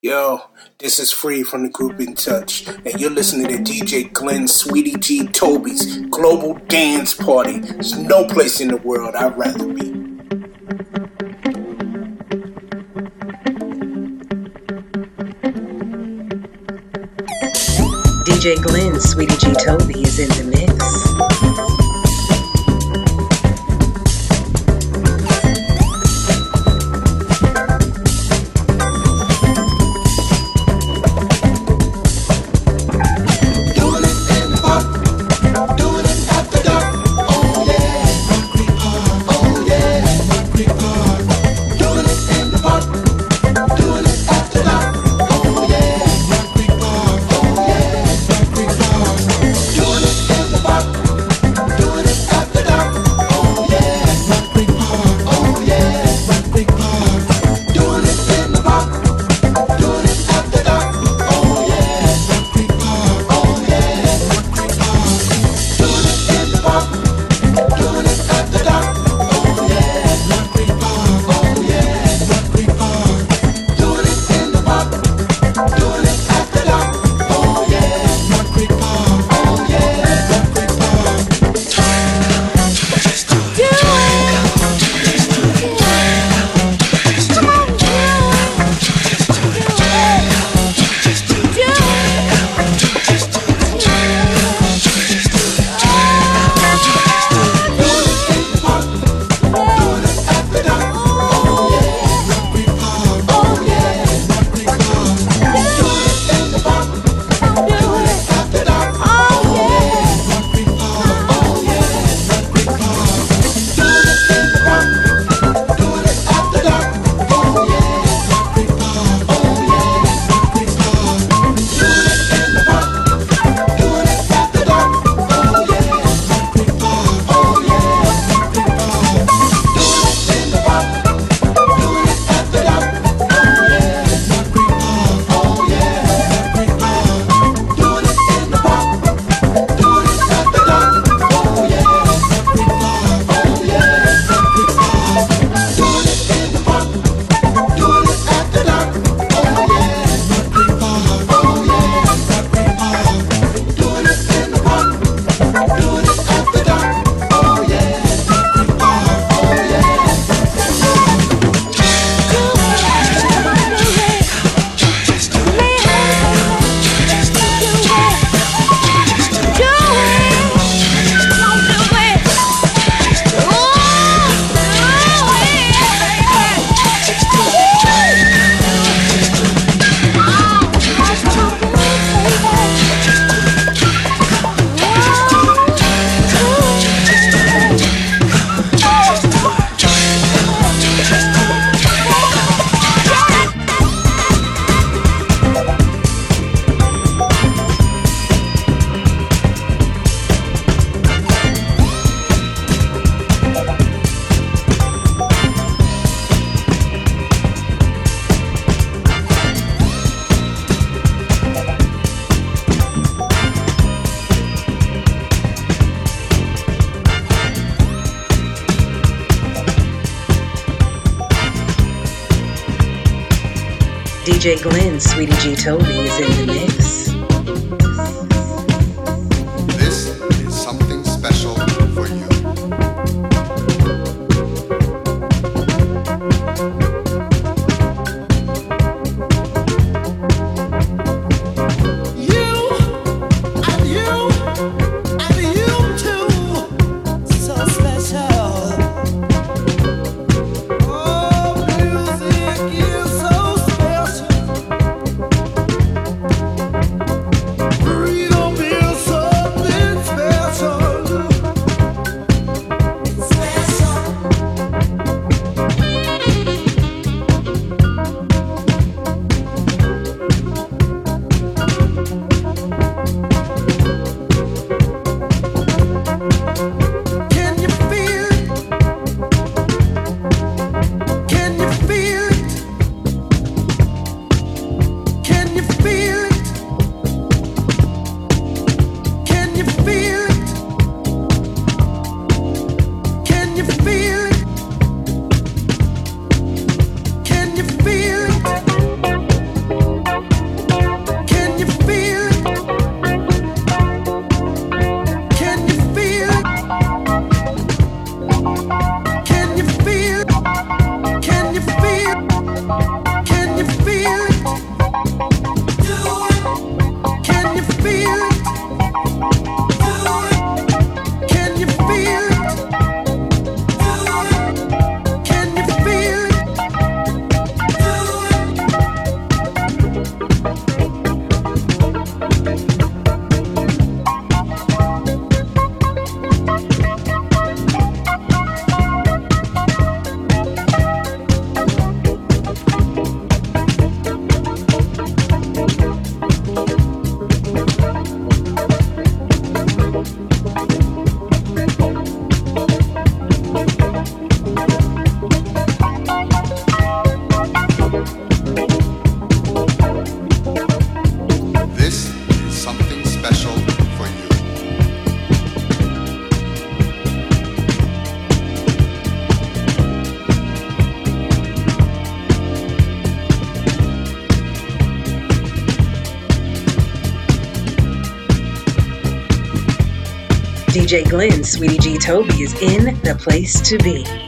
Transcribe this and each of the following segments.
Yo, this is Free from the group In Touch, and you're listening to DJ Glenn Sweety G Toby's Global Dance Party. There's no place in the world I'd rather be. DJ Glenn Sweety G Toby is in the DJ Glenn Sweety G Toby is in the mix. DJ Glenn, Sweety G Toby is in the place to be.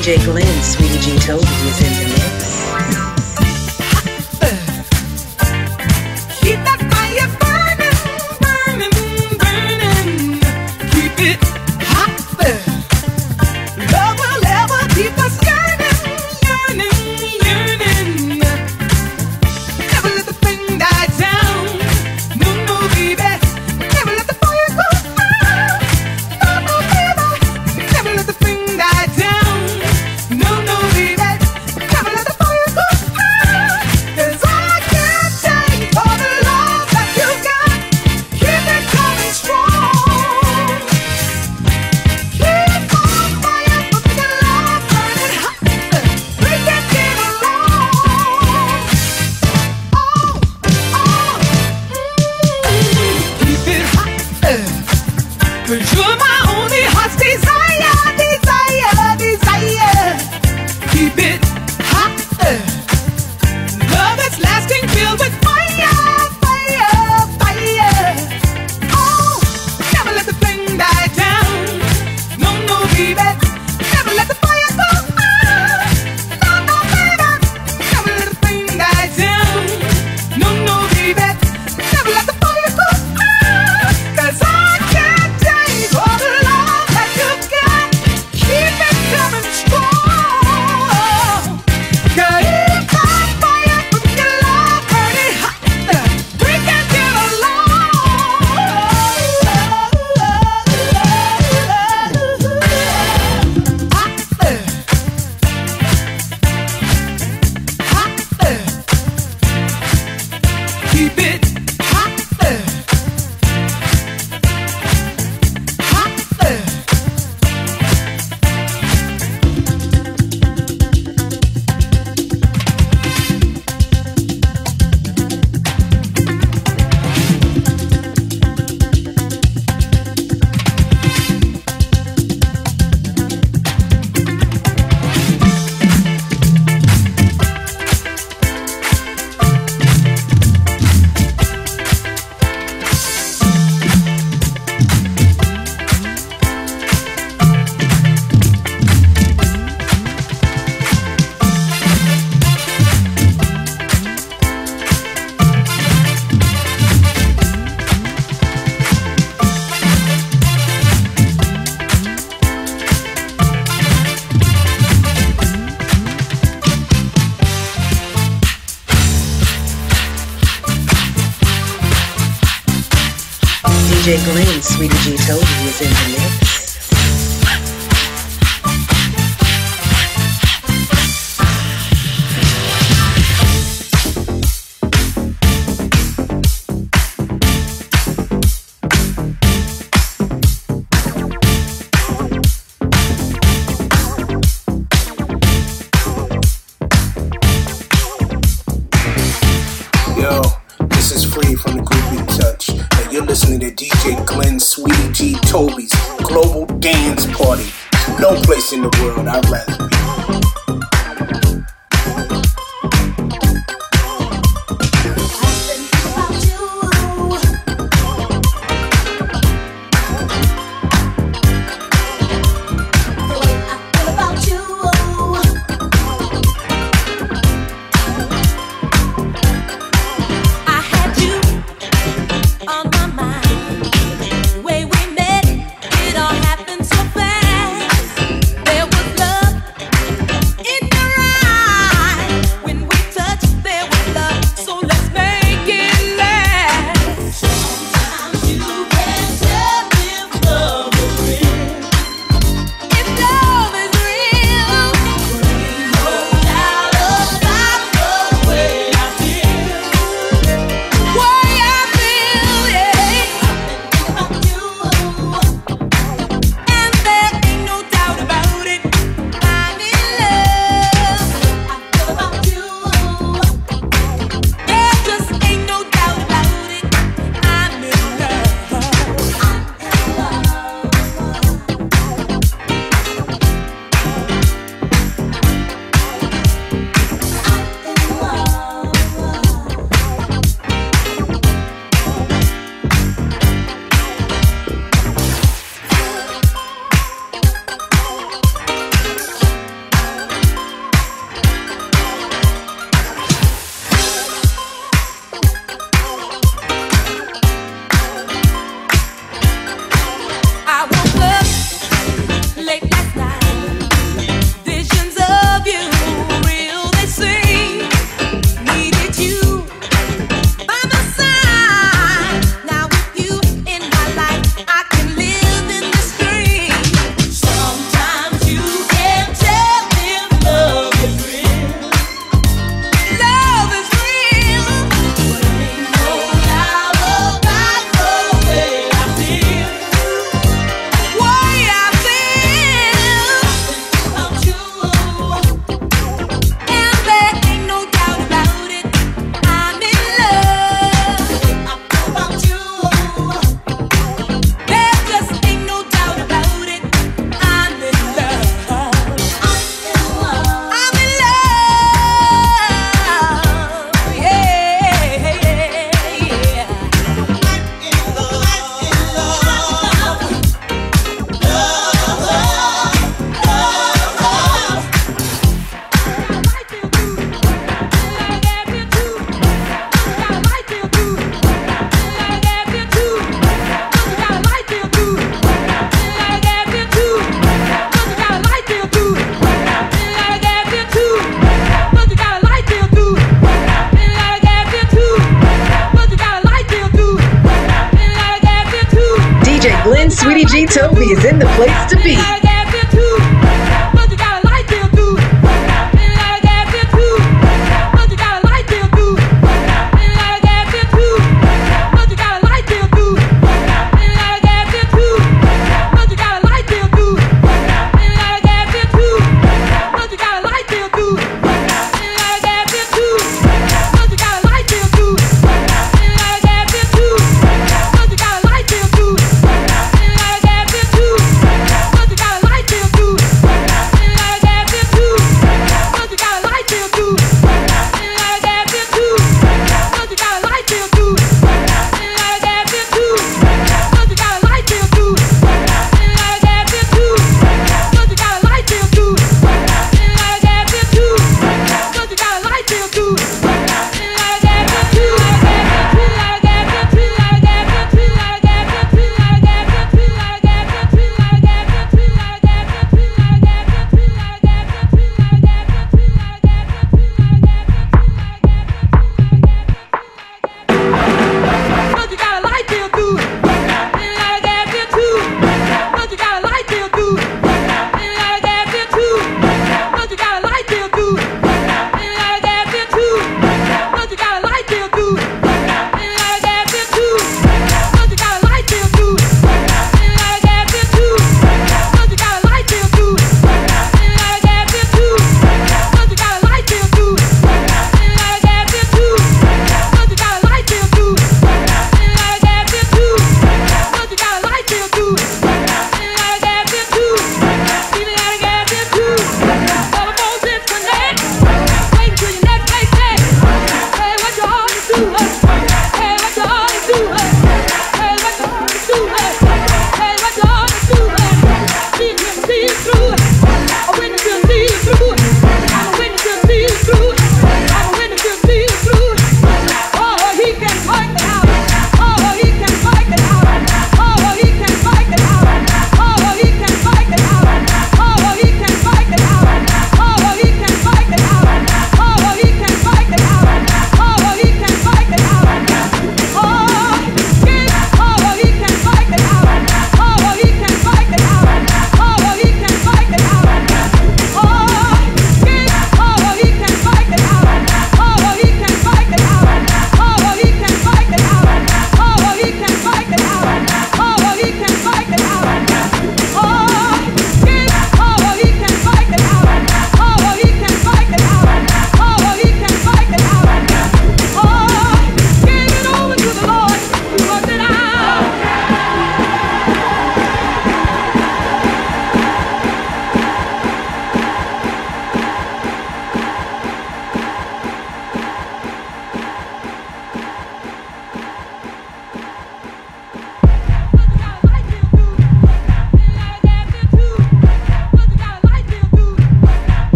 DJ Glenn, Sweety G Toby is in the mix. DJ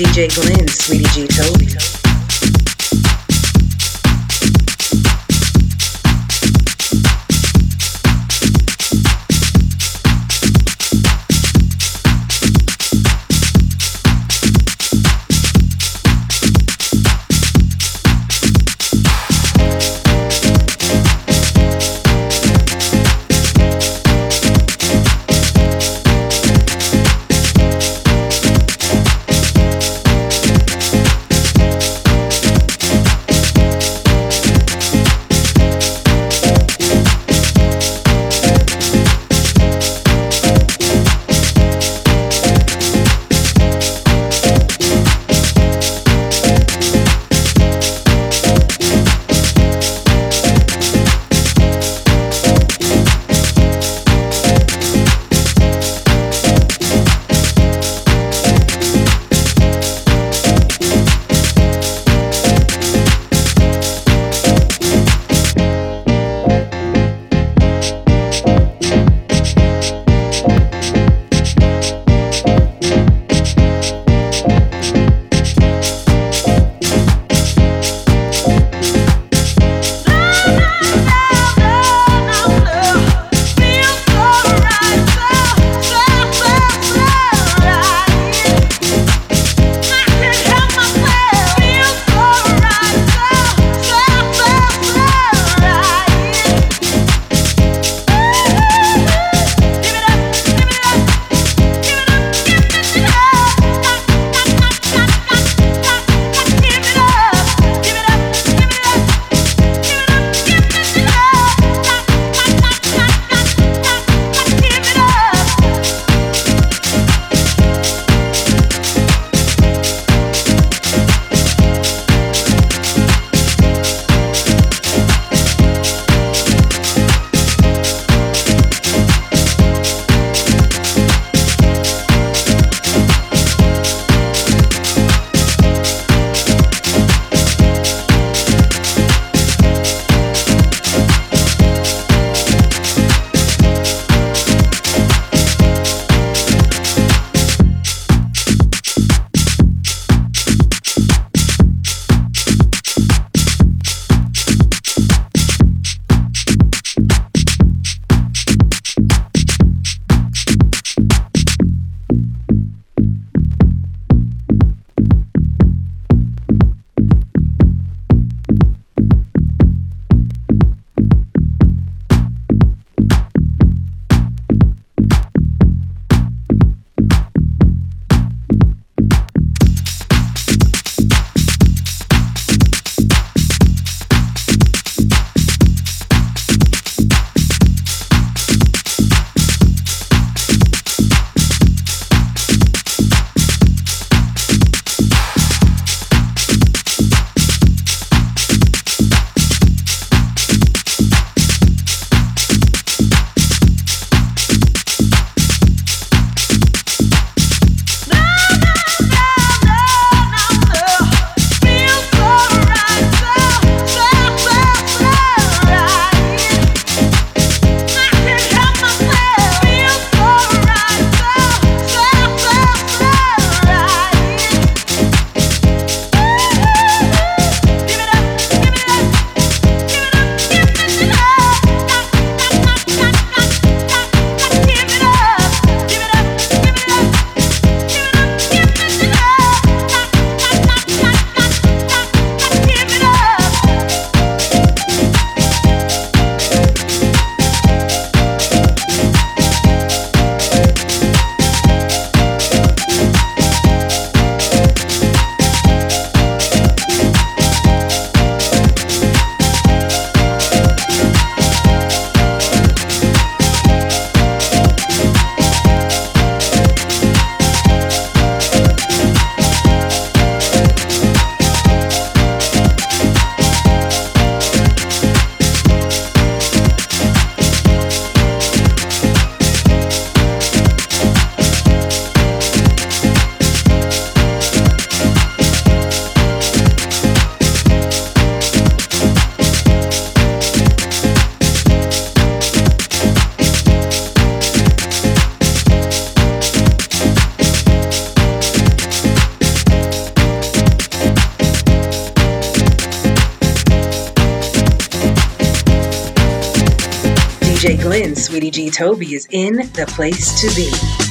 DJ Glenn, Sweety G Toby. Toby is in the place to be.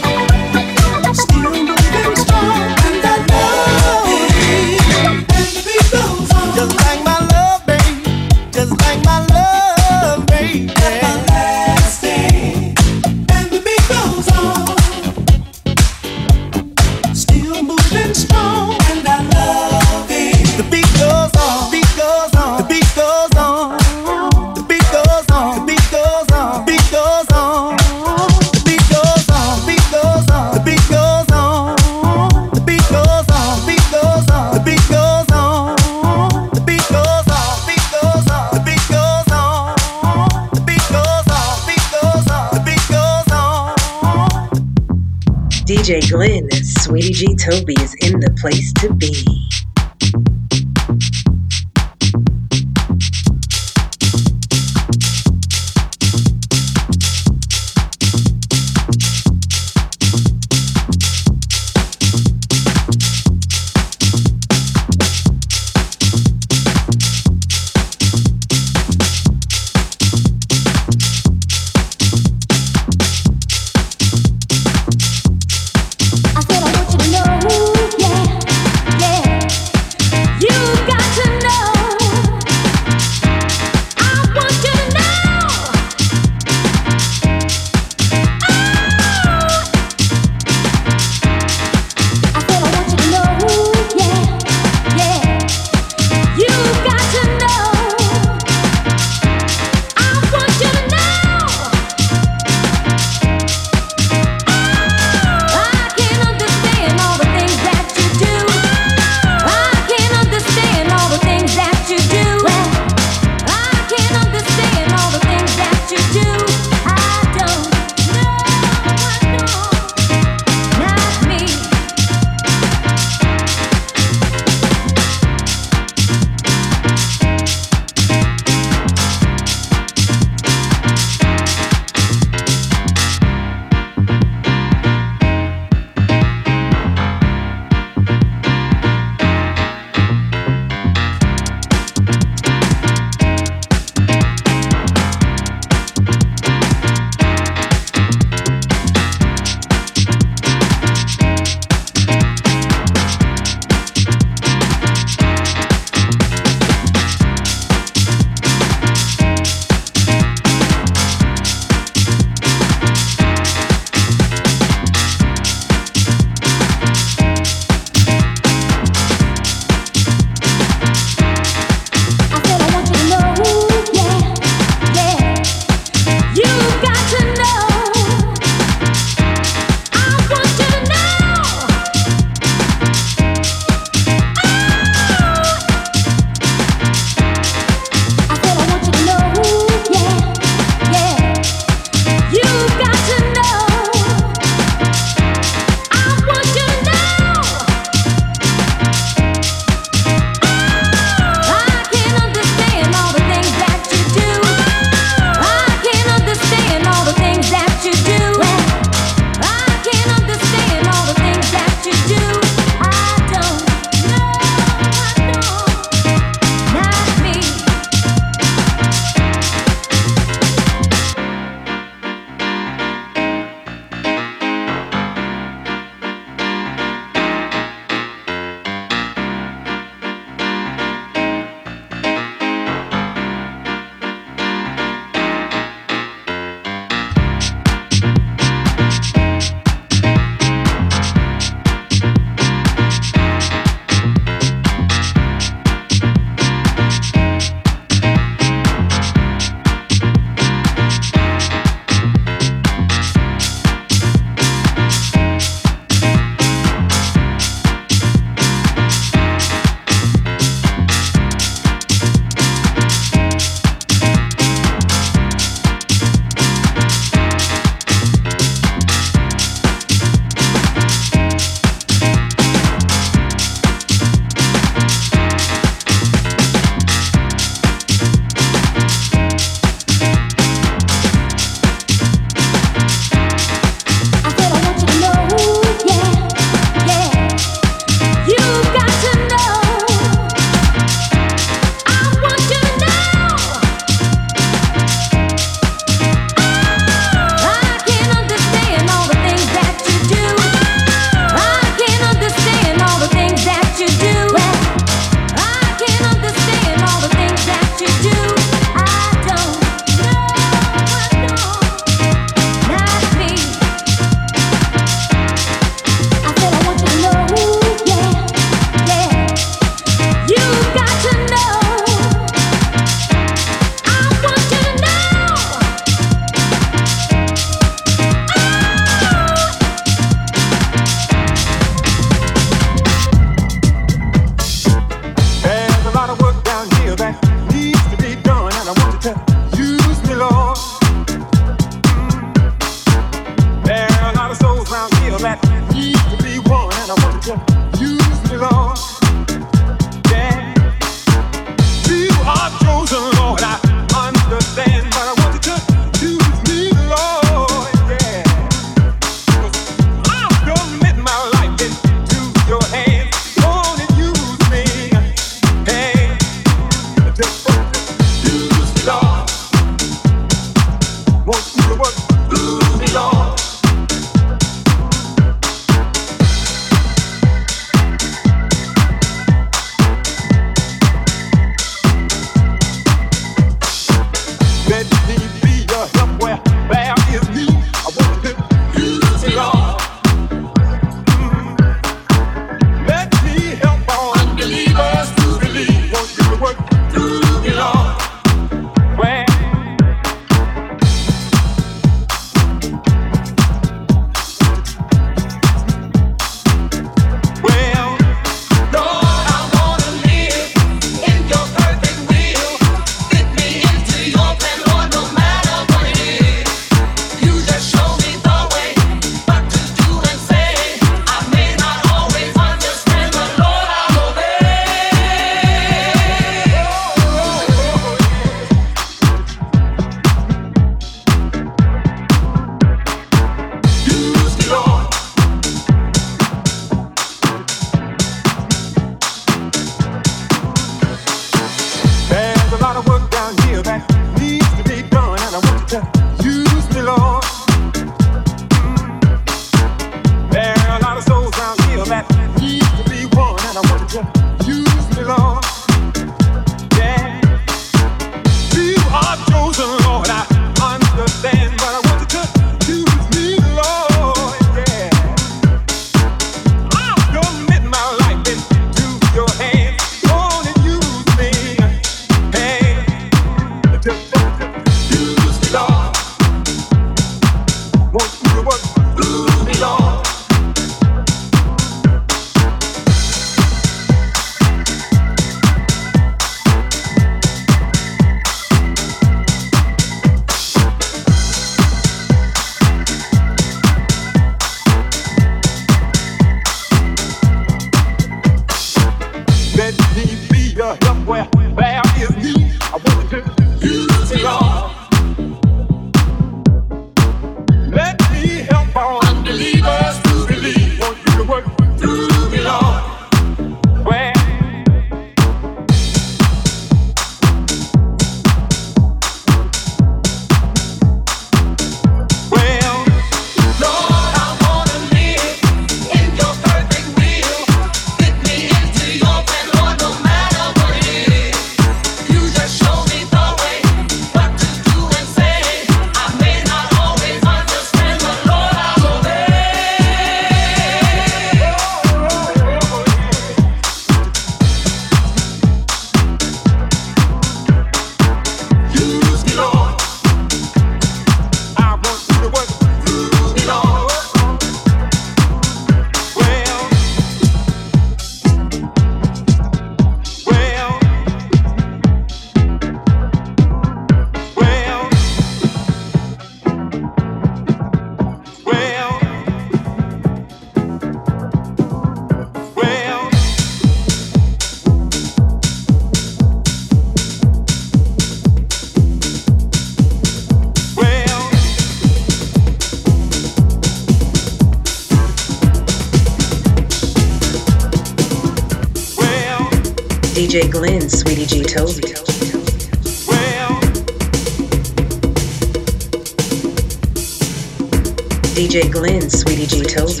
DJ Glenn, Sweety G Toby.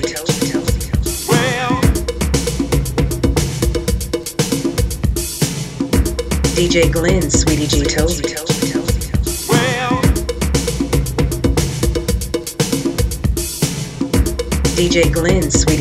DJ Glenn, Sweety G Toby. DJ Glenn, Sweety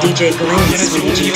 DJ Glenn, Sweety G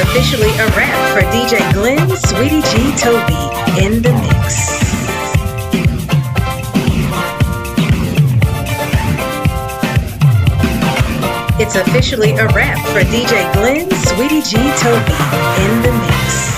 officially a wrap for DJ Glenn Sweety G Toby in the mix. It's officially a wrap for DJ Glenn Sweety G Toby in the mix.